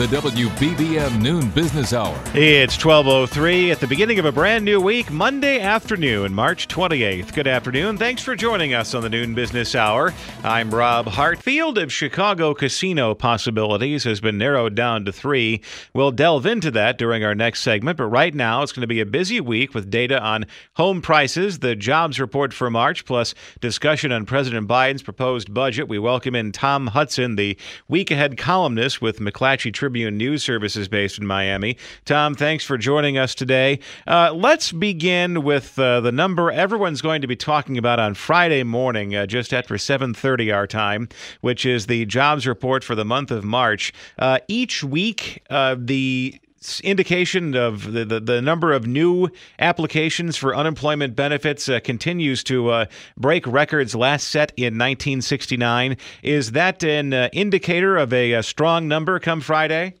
the WBBM Noon Business Hour. It's 12.03 at the beginning of a brand new week, Monday afternoon, March 28th. Good afternoon. Thanks for joining us on the Noon Business Hour. I'm Rob Hartfield of Chicago Casino Possibilities has been narrowed down to three. We'll delve into that during our next segment, but right now it's going to be a busy week with data on home prices, the jobs report for March, plus discussion on President Biden's proposed budget. We welcome in Tom Hudson, the week ahead columnist with McClatchy Tribune News Services based in Miami. Tom, thanks for joining us today. Uh, let's begin with uh, the number everyone's going to be talking about on Friday morning, uh, just after 7:30 our time, which is the jobs report for the month of March. Uh, each week, uh, the indication of the, the, the, number of new applications for unemployment benefits uh, continues to uh, break records last set in 1969. Is that an uh, indicator of a, a, strong number come Friday?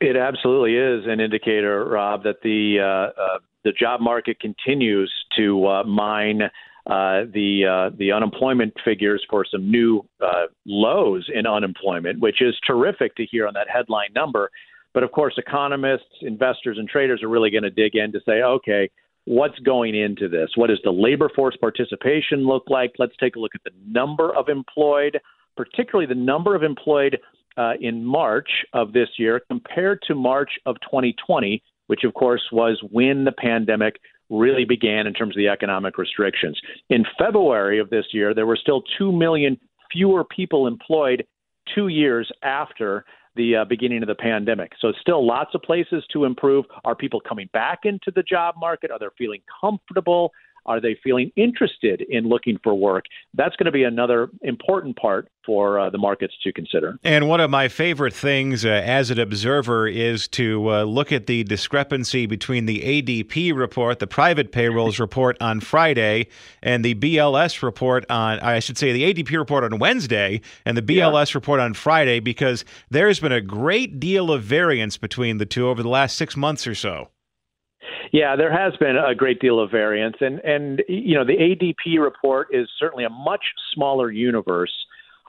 It absolutely is an indicator, Rob, that the uh, uh, the job market continues to uh, mine. the the unemployment figures for some new lows in unemployment, which is terrific to hear on that headline number. But of course, economists, investors, and traders are really going to dig in to say, okay, what's going into this? What does the labor force participation look like? Let's take a look at the number of employed, particularly the number of employed uh, in March of this year compared to March of 2020, which of course was when the pandemic really began in terms of the economic restrictions. In February of this year, there were still 2 million fewer people employed two years after the uh, beginning of the pandemic. So, still lots of places to improve. Are people coming back into the job market? Are they feeling comfortable? Are they feeling interested in looking for work? That's going to be another important part for uh, the markets to consider. And one of my favorite things uh, as an observer is to uh, look at the discrepancy between the ADP report, the private payrolls report on Friday, and the BLS report on, I should say, the ADP report on Wednesday and the BLS yeah. report on Friday, because there's been a great deal of variance between the two over the last six months or so. Yeah, there has been a great deal of variance, and and you know the ADP report is certainly a much smaller universe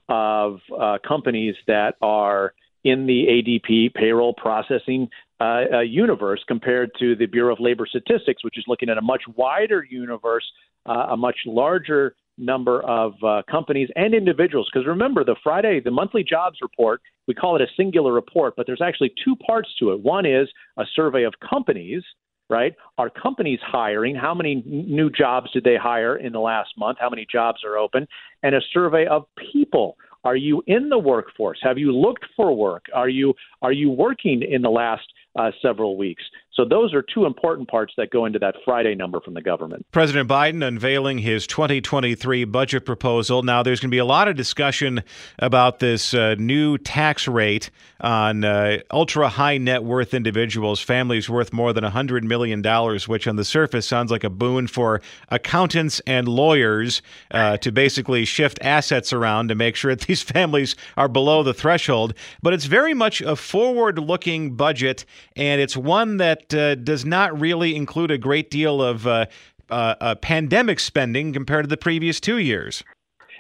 of uh, companies that are in the ADP payroll processing uh, uh, universe compared to the Bureau of Labor Statistics, which is looking at a much wider universe, uh, a much larger number of uh, companies and individuals. Because remember, the Friday, the monthly jobs report, we call it a singular report, but there's actually two parts to it. One is a survey of companies right? Are companies hiring? How many new jobs did they hire in the last month? How many jobs are open? And a survey of people. Are you in the workforce? Have you looked for work? Are you are you working in the last uh, several weeks. So those are two important parts that go into that Friday number from the government. President Biden unveiling his 2023 budget proposal. Now, there's going to be a lot of discussion about this uh, new tax rate on uh, ultra high net worth individuals, families worth more than $100 million, which on the surface sounds like a boon for accountants and lawyers uh, to basically shift assets around to make sure that these families are below the threshold. But it's very much a forward looking budget and it's one that uh, does not really include a great deal of uh, uh, uh, pandemic spending compared to the previous two years.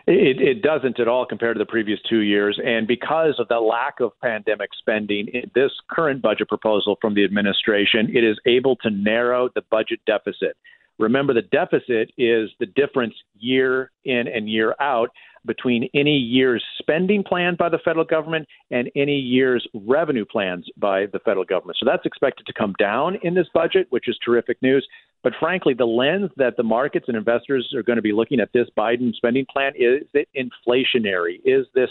It, it, doesn't at all compared to the previous two years. And because of the lack of pandemic spending in this current budget proposal from the administration, it is able to narrow the budget deficit. Remember, the deficit is the difference year in and year out between any year's spending plan by the federal government and any year's revenue plans by the federal government. So that's expected to come down in this budget, which is terrific news. But frankly, the lens that the markets and investors are going to be looking at this Biden spending plan is it inflationary? Is this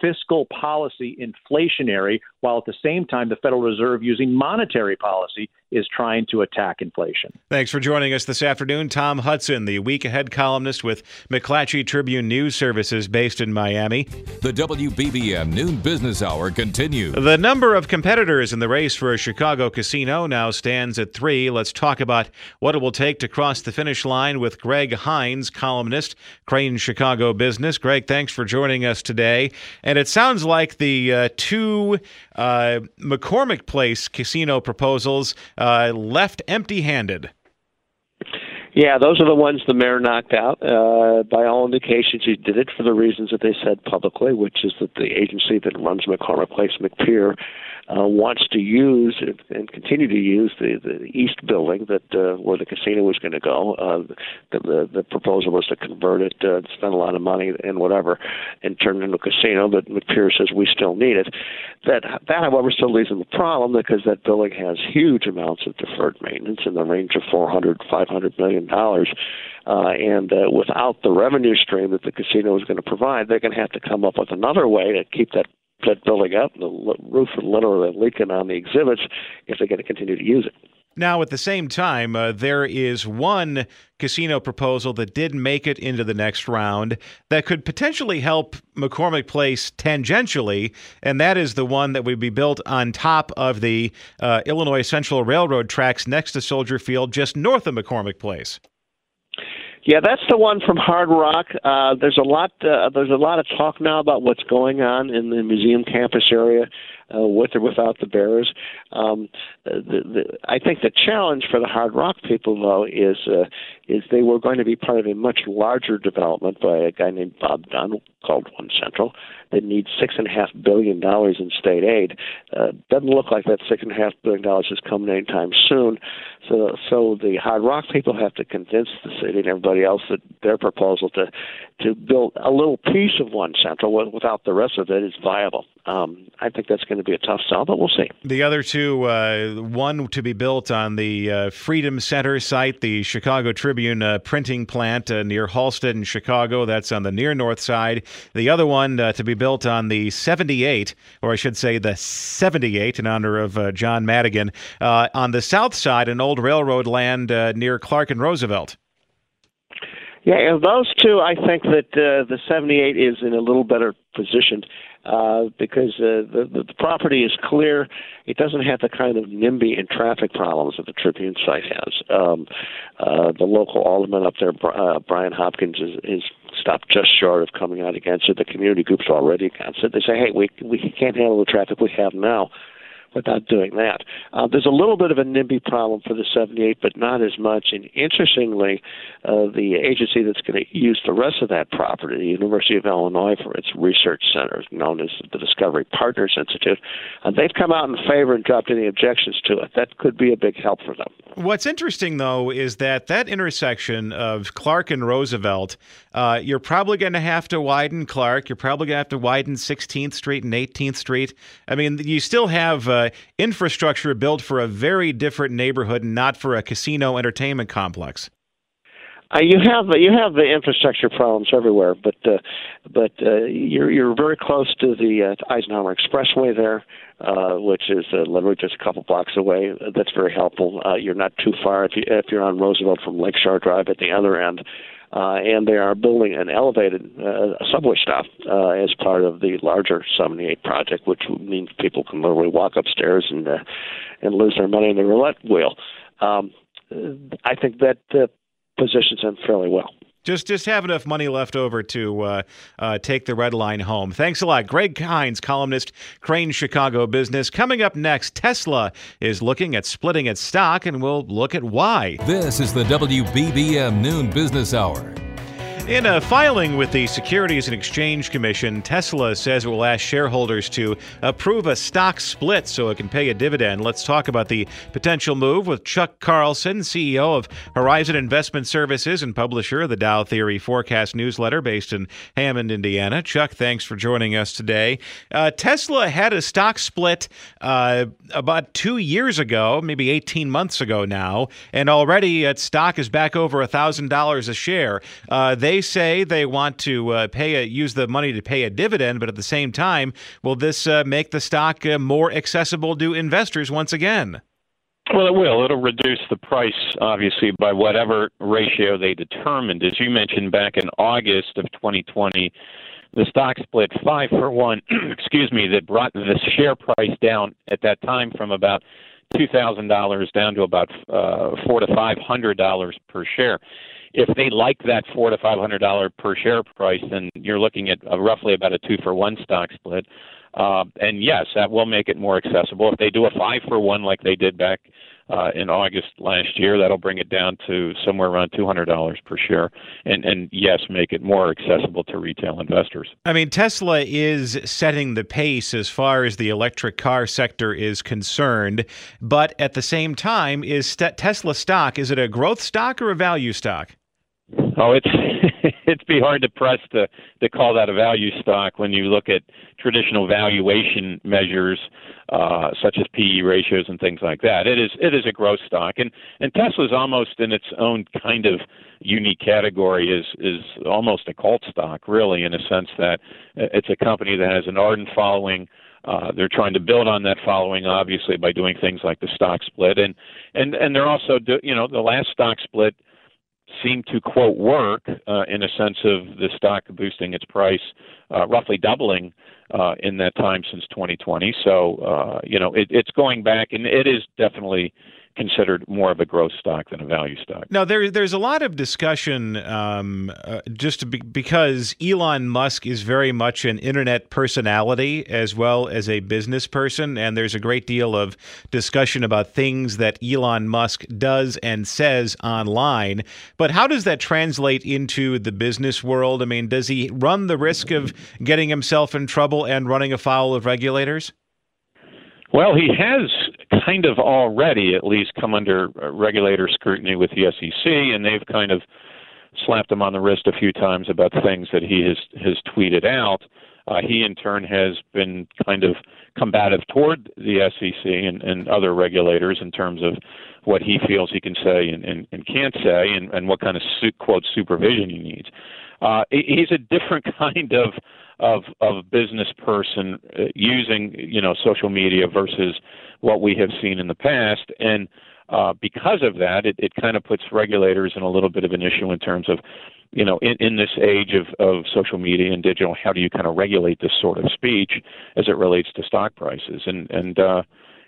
fiscal policy inflationary, while at the same time the Federal Reserve using monetary policy is trying to attack inflation. Thanks for joining us this afternoon. Tom Hudson, the week ahead columnist with McClatchy Tribune News Services based in Miami. The WBBM Noon Business Hour continues. The number of competitors in the race for a Chicago casino now stands at three. Let's talk about what it will take to cross the finish line with Greg Hinz, columnist, Crain's Chicago Business. Greg, thanks for joining us today. And it sounds like the uh, two uh, McCormick Place casino proposals uh, left empty handed. Yeah, those are the ones the mayor knocked out. Uh, by all indications, he did it for the reasons that they said publicly, which is that the agency that runs McCormick Place, McPier, uh, wants to use and, continue to use the, the east building that uh, where the casino was going to go. Uh, the, the the proposal was to convert it, uh, spend a lot of money and whatever, and turn it into a casino. But McPier says we still need it. That that, however, still leaves them a problem because that building has huge amounts of deferred maintenance in the range of 400, 500 million dollars. Uh, and uh, without the revenue stream that the casino is going to provide, they're going to have to come up with another way to keep that that building up. The roof is literally leaking on the exhibits if they're going to continue to use it. Now, at the same time, uh, there is one casino proposal that did make it into the next round that could potentially help McCormick Place tangentially, and that is the one that would be built on top of the uh, Illinois Central Railroad tracks next to Soldier Field, just north of McCormick Place. Yeah, that's the one from Hard Rock. Uh, there's a lot. Uh, there's a lot of talk now about what's going on in the museum campus area, uh, with or without the Bears. Um, the, the, I think the challenge for the Hard Rock people, though, is uh, is they were going to be part of a much larger development by a guy named Bob Dunn called One Central that needs six and a half billion dollars in state aid. Uh, doesn't look like that six and a half billion dollars is coming anytime soon. So, so the Hard Rock people have to convince the city and everybody else that their proposal to to build a little piece of One Central without the rest of it is viable. Um, I think that's going to be a tough sell, but we'll see. The other two, uh, one to be built on the uh, Freedom Center site, the Chicago Tribune uh, printing plant uh, near Halsted in Chicago. That's on the near north side. The other one uh, to be built on the 78, or I should say the 78, in honor of uh, John Madigan, on the south side, an old railroad land near Clark and Roosevelt. Yeah, those two, I think that uh, the 78 is in a little better position uh, because uh, the, the property is clear. It doesn't have the kind of NIMBY and traffic problems that the Tribune site has. Um, uh, the local alderman up there, uh, Brian Hopkins, is, is stopped just short of coming out against it. The community group's already against it. They say, hey, we we can't handle the traffic we have now without doing that. Uh, there's a little bit of a NIMBY problem for the 78, but not as much. And interestingly, uh, the agency that's going to use the rest of that property, the University of Illinois, for its research center, known as the Discovery Partners Institute, uh, they've come out in favor and dropped any objections to it. That could be a big help for them. What's interesting, though, is that that intersection of Clark and Roosevelt, uh, you're probably going to have to widen Clark. You're probably going to have to widen 16th Street and 18th Street. I mean, you still have uh, infrastructure built for a very different neighborhood, not for a casino entertainment complex. Uh, you have you have the infrastructure problems everywhere, but uh, but uh, you're you're very close to the uh, Eisenhower Expressway there, uh, which is uh, literally just a couple blocks away. That's very helpful. Uh, you're not too far if you if you're on Roosevelt from Lakeshore Drive at the other end. Uh, and they are building an elevated uh, subway stop uh, as part of the larger 78 project, which means people can literally walk upstairs and uh, and lose their money in the roulette wheel. Um, I think that uh, positions them fairly well. Just just have enough money left over to uh, uh, take the red line home. Thanks a lot. Greg Hinz, columnist, Crain's Chicago Business. Coming up next, Tesla is looking at splitting its stock, and we'll look at why. This is the WBBM Noon Business Hour. In a filing with the Securities and Exchange Commission, Tesla says it will ask shareholders to approve a stock split so it can pay a dividend. Let's talk about the potential move with Chuck Carlson, CEO of Horizon Investment Services and publisher of the Dow Theory Forecast newsletter based in Hammond, Indiana. Chuck, thanks for joining us today. Uh, Tesla had a stock split uh, about two years ago, maybe 18 months ago now, and already its stock is back over $1,000 a share. Uh, they they say they want to uh, pay a, use the money to pay a dividend, but at the same time, will this uh, make the stock uh, more accessible to investors once again? Well, it will. It'll reduce the price, obviously, by whatever ratio they determined. As you mentioned back in August of 2020, the stock split five for one, excuse me, that brought the share price down at that time from about $2,000 down to about uh, four to $500 per share. If they like that four to $500 per share price, then you're looking at uh, roughly about a two for one stock split. Uh, and yes, that will make it more accessible. If they do a five for one like they did back uh, in August last year, that'll bring it down to somewhere around two hundred dollars per share, and and yes, make it more accessible to retail investors. I mean, Tesla is setting the pace as far as the electric car sector is concerned, but at the same time, is Tesla stock is it a growth stock or a value stock? Oh, it's it'd be hard to press to to call that a value stock when you look at traditional valuation measures uh, such as PE ratios and things like that. It is it is a growth stock, and and Tesla's almost in its own kind of unique category is is almost a cult stock, really, in a sense that it's a company that has an ardent following. Uh, they're trying to build on that following, obviously, by doing things like the stock split, and and and they're also, do, you know, the last stock split seem to quote work uh, in a sense of the stock boosting its price, uh, roughly doubling uh, in that time since 2020. So uh, you know it, it's going back, and it is definitely considered more of a growth stock than a value stock. Now, there, there's a lot of discussion um, uh, just be, because Elon Musk is very much an internet personality as well as a business person, and there's a great deal of discussion about things that Elon Musk does and says online. But how does that translate into the business world? I mean, does he run the risk of getting himself in trouble and running afoul of regulators? Well, he has kind of already at least come under uh, regulator scrutiny with the SEC, and they've kind of slapped him on the wrist a few times about things that he has has tweeted out. Uh, he in turn has been kind of combative toward the SEC and, and other regulators in terms of what he feels he can say and, and, and can't say, and, and what kind of su- quote supervision he needs. Uh, he's a different kind of of of business person uh, using you know social media versus what we have seen in the past and uh, because of that, it, it kind of puts regulators in a little bit of an issue in terms of, you know, in, in this age of, of social media and digital, how do you kind of regulate this sort of speech as it relates to stock prices? And and uh,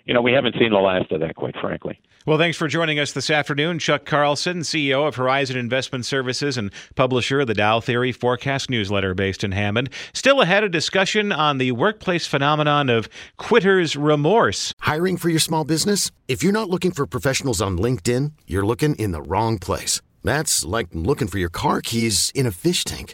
you know, we haven't seen the last of that, quite frankly. Well, thanks for joining us this afternoon. Chuck Carlson, CEO of Horizon Investment Services and publisher of the Dow Theory Forecast newsletter based in Hammond. Still ahead, a discussion on the workplace phenomenon of quitter's remorse. Hiring for your small business? If you're not looking for professionals on LinkedIn, you're looking in the wrong place. That's like looking for your car keys in a fish tank.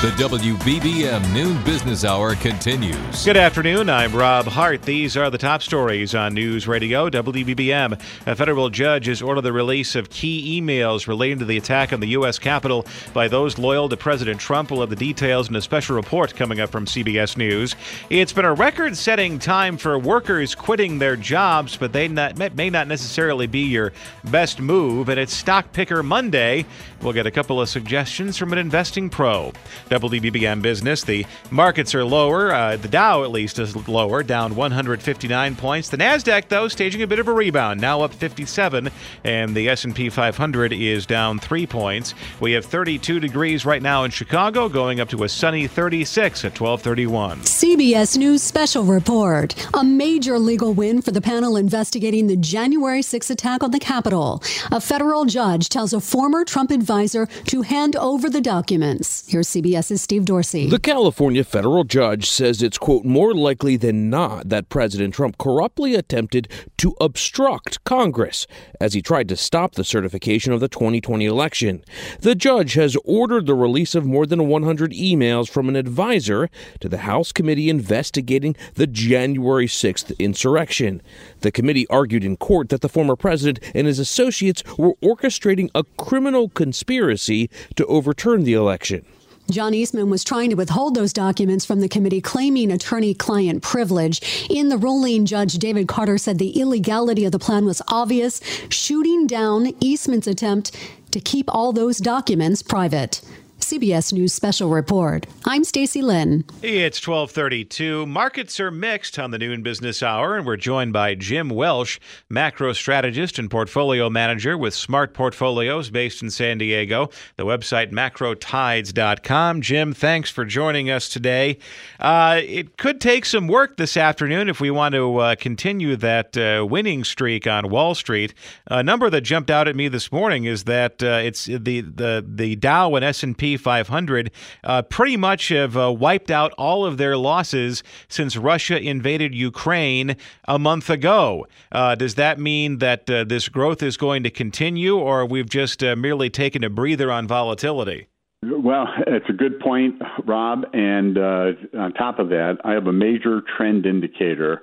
The WBBM Noon Business Hour continues. Good afternoon. I'm Rob Hart. These are the top stories on News Radio WBBM. A federal judge has ordered the release of key emails relating to the attack on the U.S. Capitol by those loyal to President Trump. We'll have the details in a special report coming up from CBS News. It's been a record setting time for workers quitting their jobs, but they not, may not necessarily be your best move. And it's Stock Picker Monday. We'll get a couple of suggestions from an investing pro. WBBM business. The markets are lower. Uh, the Dow, at least, is lower, down 159 points. The Nasdaq, though, staging a bit of a rebound, now up 57, and the S&P 500 is down three points. We have 32 degrees right now in Chicago, going up to a sunny 36 at 12:31. CBS News special report: A major legal win for the panel investigating the January 6 attack on the Capitol. A federal judge tells a former Trump advisor to hand over the documents. Here's CBS CBS's Steve Dorsey. The California federal judge says it's, quote, more likely than not that President Trump corruptly attempted to obstruct Congress as he tried to stop the certification of the 2020 election. The judge has ordered the release of more than 100 emails from an advisor to the House committee investigating the January 6th insurrection. The committee argued in court that the former president and his associates were orchestrating a criminal conspiracy to overturn the election. John Eastman was trying to withhold those documents from the committee, claiming attorney client privilege. In the ruling, Judge David Carter said the illegality of the plan was obvious, shooting down Eastman's attempt to keep all those documents private. CBS News Special Report. I'm Stacy Lynn. It's 1232. Markets are mixed on the noon business hour, and we're joined by Jim Welsh, macro strategist and portfolio manager with Smart Portfolios based in San Diego. The website macrotides.com. Jim, thanks for joining us today. Uh, it could take some work this afternoon if we want to uh, continue that uh, winning streak on Wall Street. A number that jumped out at me this morning is that uh, it's the, the, the Dow and S&P 500 uh, pretty much have uh, wiped out all of their losses since Russia invaded Ukraine a month ago. Uh, does that mean that uh, this growth is going to continue, or we've just uh, merely taken a breather on volatility? Well, it's a good point, Rob. And uh, on top of that, I have a major trend indicator,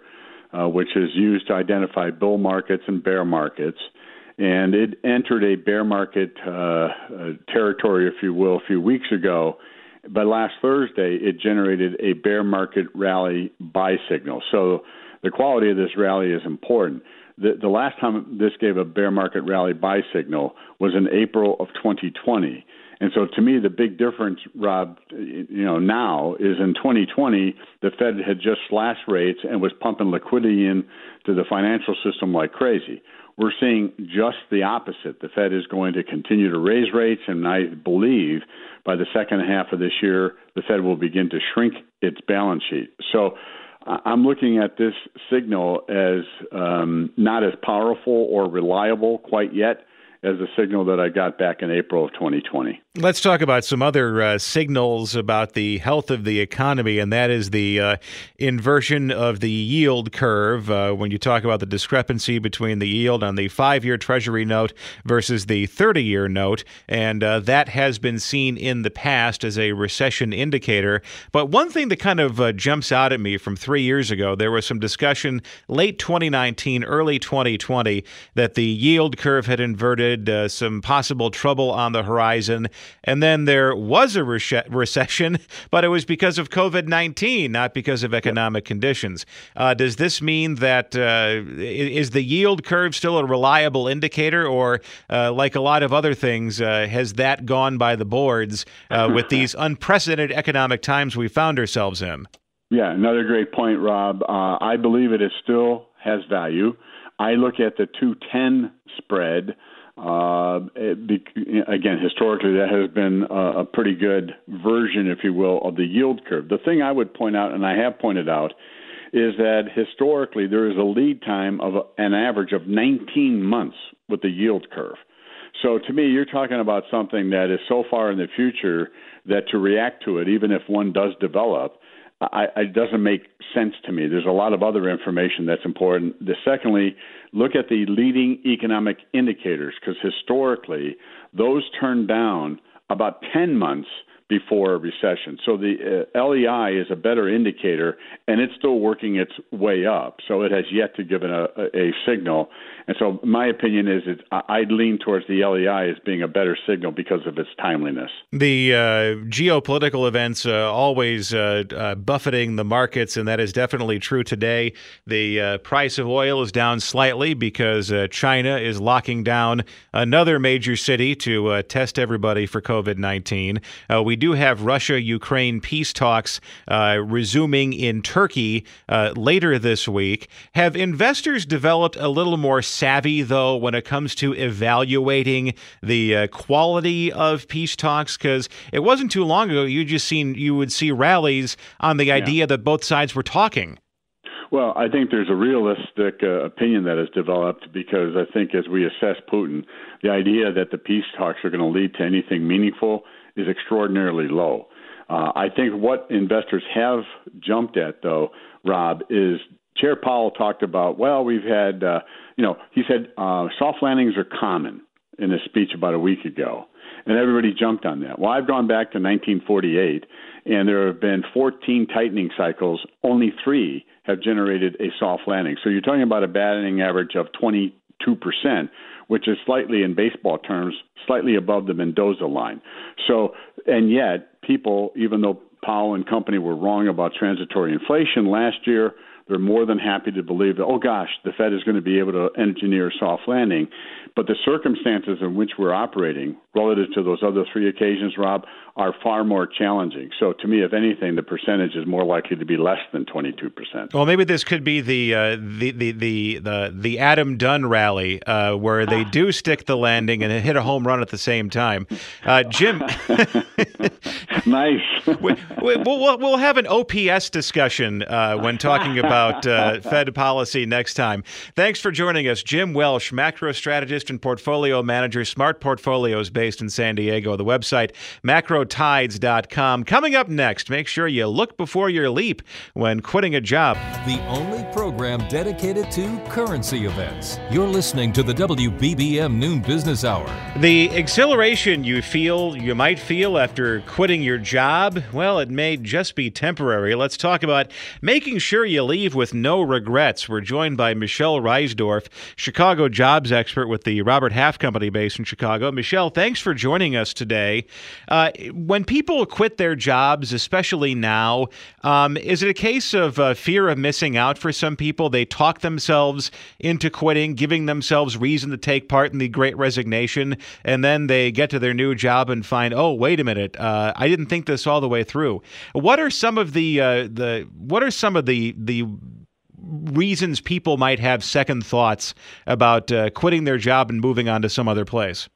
which is used to identify bull markets and bear markets and it entered a bear market uh, uh, territory, if you will, a few weeks ago. But last Thursday, it generated a bear market rally buy signal. So the quality of this rally is important. The, the last time this gave a bear market rally buy signal was in April of 2020. And so to me, the big difference, Rob, you know, now is in 2020, the Fed had just slashed rates and was pumping liquidity in to the financial system like crazy. We're seeing just the opposite. The Fed is going to continue to raise rates, and I believe by the second half of this year, the Fed will begin to shrink its balance sheet. So I'm looking at this signal as um, not as powerful or reliable quite yet as a signal that I got back in April of 2020. Let's talk about some other uh, signals about the health of the economy, and that is the uh, inversion of the yield curve. Uh, when you talk about the discrepancy between the yield on the five year Treasury note versus the 30 year note, and uh, that has been seen in the past as a recession indicator. But one thing that kind of uh, jumps out at me from three years ago, there was some discussion late 2019, early 2020, that the yield curve had inverted, uh, some possible trouble on the horizon. And then there was a re- recession, but it was because of COVID 19, not because of economic conditions. Uh, does this mean that uh, is the yield curve still a reliable indicator, or uh, like a lot of other things, uh, has that gone by the boards uh, with these unprecedented economic times we found ourselves in? Yeah, another great point, Rob. Uh, I believe it is still has value. I look at the 210 spread uh, be, again, historically, that has been a, a pretty good version, if you will, of the yield curve. The thing I would point out, and I have pointed out, is that historically there is a lead time of an average of 19 months with the yield curve. So to me, you're talking about something that is so far in the future that to react to it, even if one does develop, I, it doesn't make sense to me. There's a lot of other information that's important. The, secondly, look at the leading economic indicators because historically those turn down about 10 months before a recession. So the uh, LEI is a better indicator, and it's still working its way up. So it has yet to give a, a, signal. And so my opinion is it, I'd lean towards the LEI as being a better signal because of its timeliness. The uh, geopolitical events uh, always uh, uh, buffeting the markets, and that is definitely true today. The uh, price of oil is down slightly because China is locking down another major city to test everybody for COVID 19. we do have Russia Ukraine peace talks resuming in Turkey later this week. Have investors developed a little more savvy, though, when it comes to evaluating the uh, quality of peace talks? Because it wasn't too long ago you just seen you would see rallies on the idea yeah. that both sides were talking. Well, I think there's a realistic uh, opinion that has developed because I think as we assess Putin, the idea that the peace talks are going to lead to anything meaningful is extraordinarily low. Uh, I think what investors have jumped at, though, Rob, is Chair Powell talked about, well, we've had, uh, you know, he said uh, soft landings are common in a speech about a week ago. And everybody jumped on that. Well, I've gone back to 1948, and there have been 14 tightening cycles. Only three have generated a soft landing. So you're talking about a batting average of 22%, which is slightly, in baseball terms, slightly above the Mendoza line. So, and yet, people, even though Powell and company were wrong about transitory inflation last year, they're more than happy to believe that, oh gosh, the Fed is going to be able to engineer a soft landing. But the circumstances in which we're operating relative to those other three occasions, Rob, are far more challenging. So to me, if anything, the percentage is more likely to be less than 22%. Well, maybe this could be the uh, the, the, the, the, the Adam Dunn rally uh, where they do stick the landing and hit a home run at the same time. Uh, Jim. nice. we, will we'll, we'll have an OPS discussion uh, when talking about uh, Fed policy next time. Thanks for joining us, Jim Welsh, macro strategist and portfolio manager, Smart Portfolios based in San Diego. The website, macrotides.com. Coming up next, make sure you look before you leap when quitting a job. The only program dedicated to currency events. You're listening to the WBBM Noon Business Hour. The exhilaration you feel, you might feel after quitting your job, well, it may just be temporary. Let's talk about making sure you leave with no regrets. We're joined by Michelle Reisdorf, Chicago jobs expert with the Robert Half Company based in Chicago. Michelle, thanks for joining us today. Uh, when people quit their jobs, especially now, um, is it a case of uh, fear of missing out for some people? They talk themselves into quitting, giving themselves reason to take part in the great resignation, and then they get to their new job and find, oh, wait a minute, uh, I didn't think this all the way through. What are some of the uh, the what are some of the the reasons people might have second thoughts about uh, quitting their job and moving on to some other place.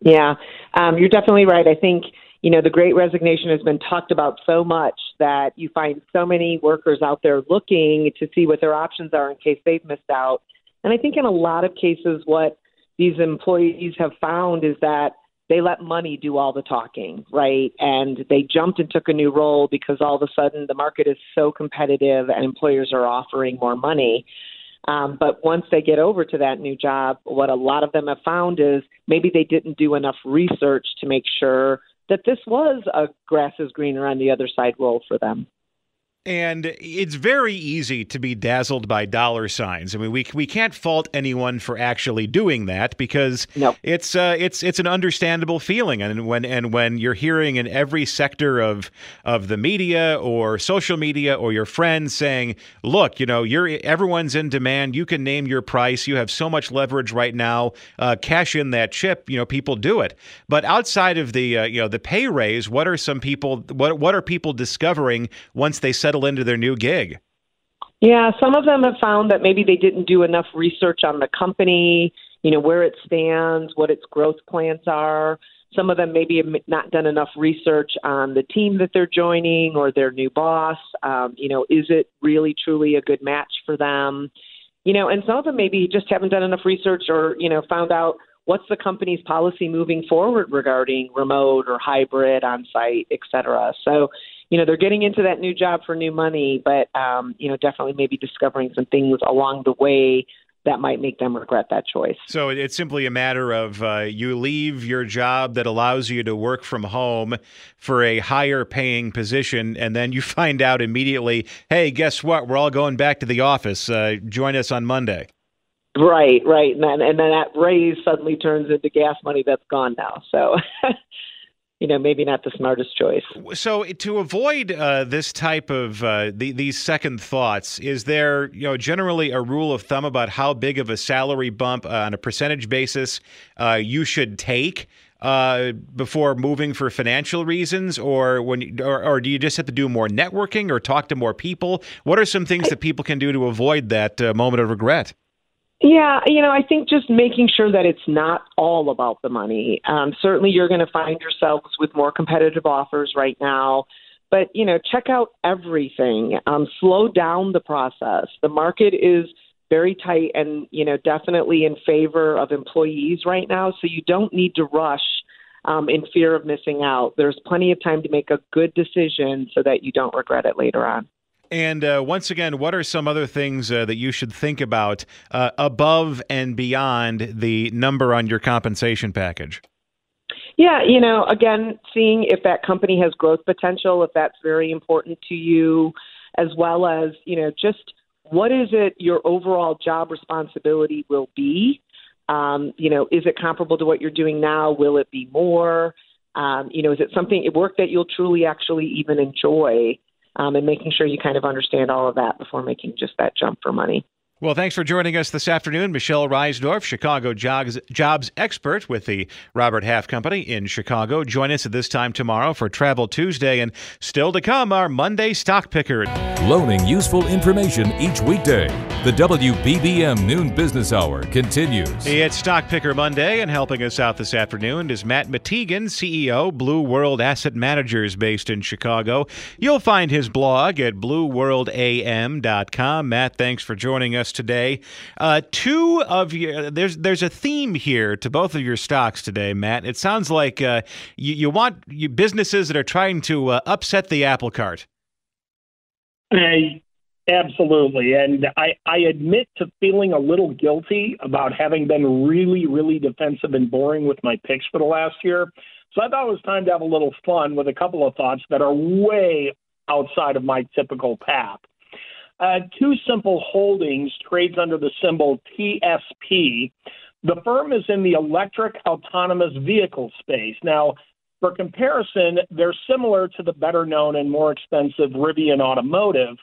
Yeah, um, you're definitely right. I think you know the Great Resignation has been talked about so much that you find so many workers out there looking to see what their options are in case they've missed out. And I think in a lot of cases, what these employees have found is that they let money do all the talking, right? And they jumped and took a new role because all of a sudden the market is so competitive and employers are offering more money. Um, but once they get over to that new job, what a lot of them have found is maybe they didn't do enough research to make sure that this was a grass is greener on the other side role for them. And it's very easy to be dazzled by dollar signs. I mean, we we can't fault anyone for actually doing that because nope. it's uh, it's it's an understandable feeling. And when and when you're hearing in every sector of of the media or social media or your friends saying, "Look, you know, you're everyone's in demand. You can name your price. You have so much leverage right now. Uh, cash in that chip." You know, people do it. But outside of the uh, you know the pay raise, what are some people? What what are people discovering once they settle settle into their new gig? Yeah, some of them have found that maybe they didn't do enough research on the company, you know, where it stands, what its growth plans are. Some of them maybe have not done enough research on the team that they're joining or their new boss. Um, you know, is it really truly a good match for them? You know, and some of them maybe just haven't done enough research or, you know, found out what's the company's policy moving forward regarding remote or hybrid on site, et cetera. So you know they're getting into that new job for new money, but um, you know definitely maybe discovering some things along the way that might make them regret that choice. So it's simply a matter of uh, you leave your job that allows you to work from home for a higher paying position, and then you find out immediately, hey, guess what? We're all going back to the office. Uh, join us on Monday. Right, right, and then and then that raise suddenly turns into gas money that's gone now. So you know, maybe not the smartest choice. So, to avoid uh, this type of uh, the, these second thoughts, is there, you know, generally a rule of thumb about how big of a salary bump uh, on a percentage basis uh, you should take? Uh, before moving for financial reasons, or when, you, or, or, do you just have to do more networking or talk to more people? What are some things that people can do to avoid that uh, moment of regret? Yeah, you know, I think just making sure that it's not all about the money. Um, certainly, you're going to find yourselves with more competitive offers right now, but you know, check out everything. Um, slow down the process. The market is very tight, and you know, definitely in favor of employees right now. So you don't need to rush um, in fear of missing out. There's plenty of time to make a good decision so that you don't regret it later on. And uh, once again, what are some other things uh, that you should think about uh, above and beyond the number on your compensation package? Yeah, you know, again, seeing if that company has growth potential, if that's very important to you, as well as, you know, just what is it your overall job responsibility will be? Um, you know, is it comparable to what you're doing now? Will it be more? Um, you know, is it something work that you'll truly actually even enjoy? Um, and making sure you kind of understand all of that before making just that jump for money. Well, thanks for joining us this afternoon. Michelle Reisdorf, Chicago jobs, jobs expert with the Robert Half Company in Chicago. Join us at this time tomorrow for Travel Tuesday and still to come, our Monday Stock Picker. Loaning useful information each weekday. The WBBM Noon Business Hour continues. It's Stock Picker Monday, and helping us out this afternoon is Matt Mattigan, CEO, Blue World Asset Managers based in Chicago. You'll find his blog at blueworldam.com. Matt, thanks for joining us today. Uh, two of your there's there's a theme here to both of your stocks today, Matt. It sounds like uh, you, you want you businesses that are trying to uh, upset the apple cart. Hey, absolutely, and I I admit to feeling a little guilty about having been really really defensive and boring with my picks for the last year. So I thought it was time to have a little fun with a couple of thoughts that are way outside of my typical path. Uh, simple Holdings trades under the symbol TSP. The firm is in the electric autonomous vehicle space. Now, for comparison, they're similar to the better known and more expensive Rivian Automotive,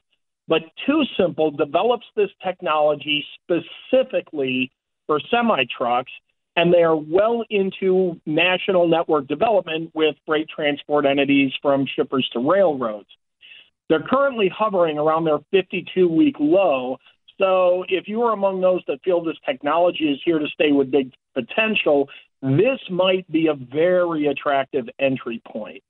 but Two Simple develops this technology specifically for semi trucks, and they are well into national network development with freight transport entities from shippers to railroads. They're currently hovering around their 52 week low. So if you are among those that feel this technology is here to stay with big potential, this might be a very attractive entry point.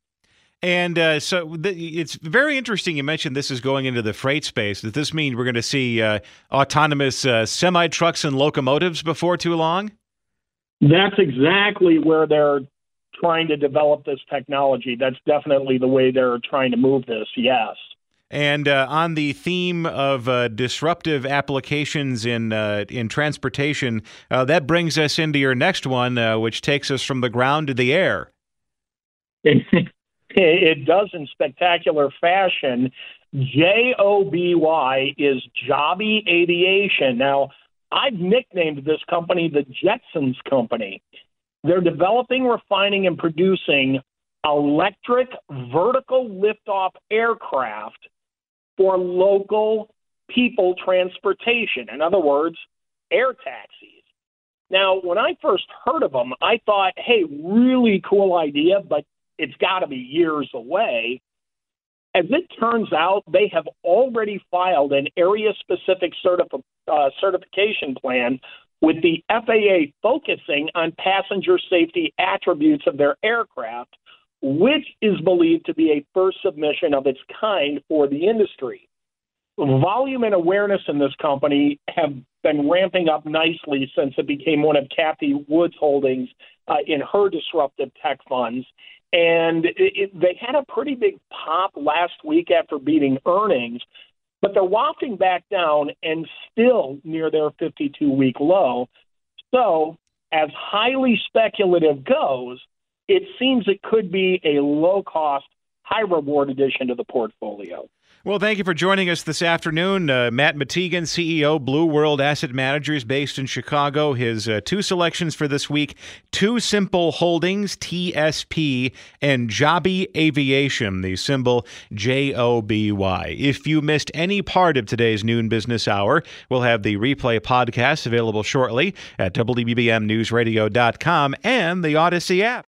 And uh, so th- it's very interesting. You mentioned this is going into the freight space. Does this mean we're going to see uh, autonomous uh, semi trucks and locomotives before too long? That's exactly where they're trying to develop this technology. That's definitely the way they're trying to move this. Yes. And uh, on the theme of uh, disruptive applications in uh, in transportation, uh, that brings us into your next one, uh, which takes us from the ground to the air. it does in spectacular fashion. J O B Y is Joby Aviation. Now, I've nicknamed this company the Jetsons Company. They're developing, refining, and producing electric vertical liftoff aircraft for local people transportation. In other words, air taxis. Now, when I first heard of them, I thought, hey, really cool idea, but it's got to be years away. As it turns out, they have already filed an area specific certif- uh, certification plan with the FAA focusing on passenger safety attributes of their aircraft which is believed to be a first submission of its kind for the industry. Volume and awareness in this company have been ramping up nicely since it became one of Cathie Wood's holdings uh, in her disruptive tech funds. And it, it, they had a pretty big pop last week after beating earnings. but they're wafting back down and still near their 52 week low. So, as highly speculative goes, it seems it could be a low cost, high reward addition to the portfolio. Well, thank you for joining us this afternoon. Uh, Matt Mattigan, CEO, Blue World Asset Managers, based in Chicago. His uh, two selections for this week TuSimple Holdings, TSP, and Joby Aviation, the symbol J O B Y. If you missed any part of today's noon business hour, we'll have the replay podcast available shortly at WBBMNewsRadio.com and the Audacy app.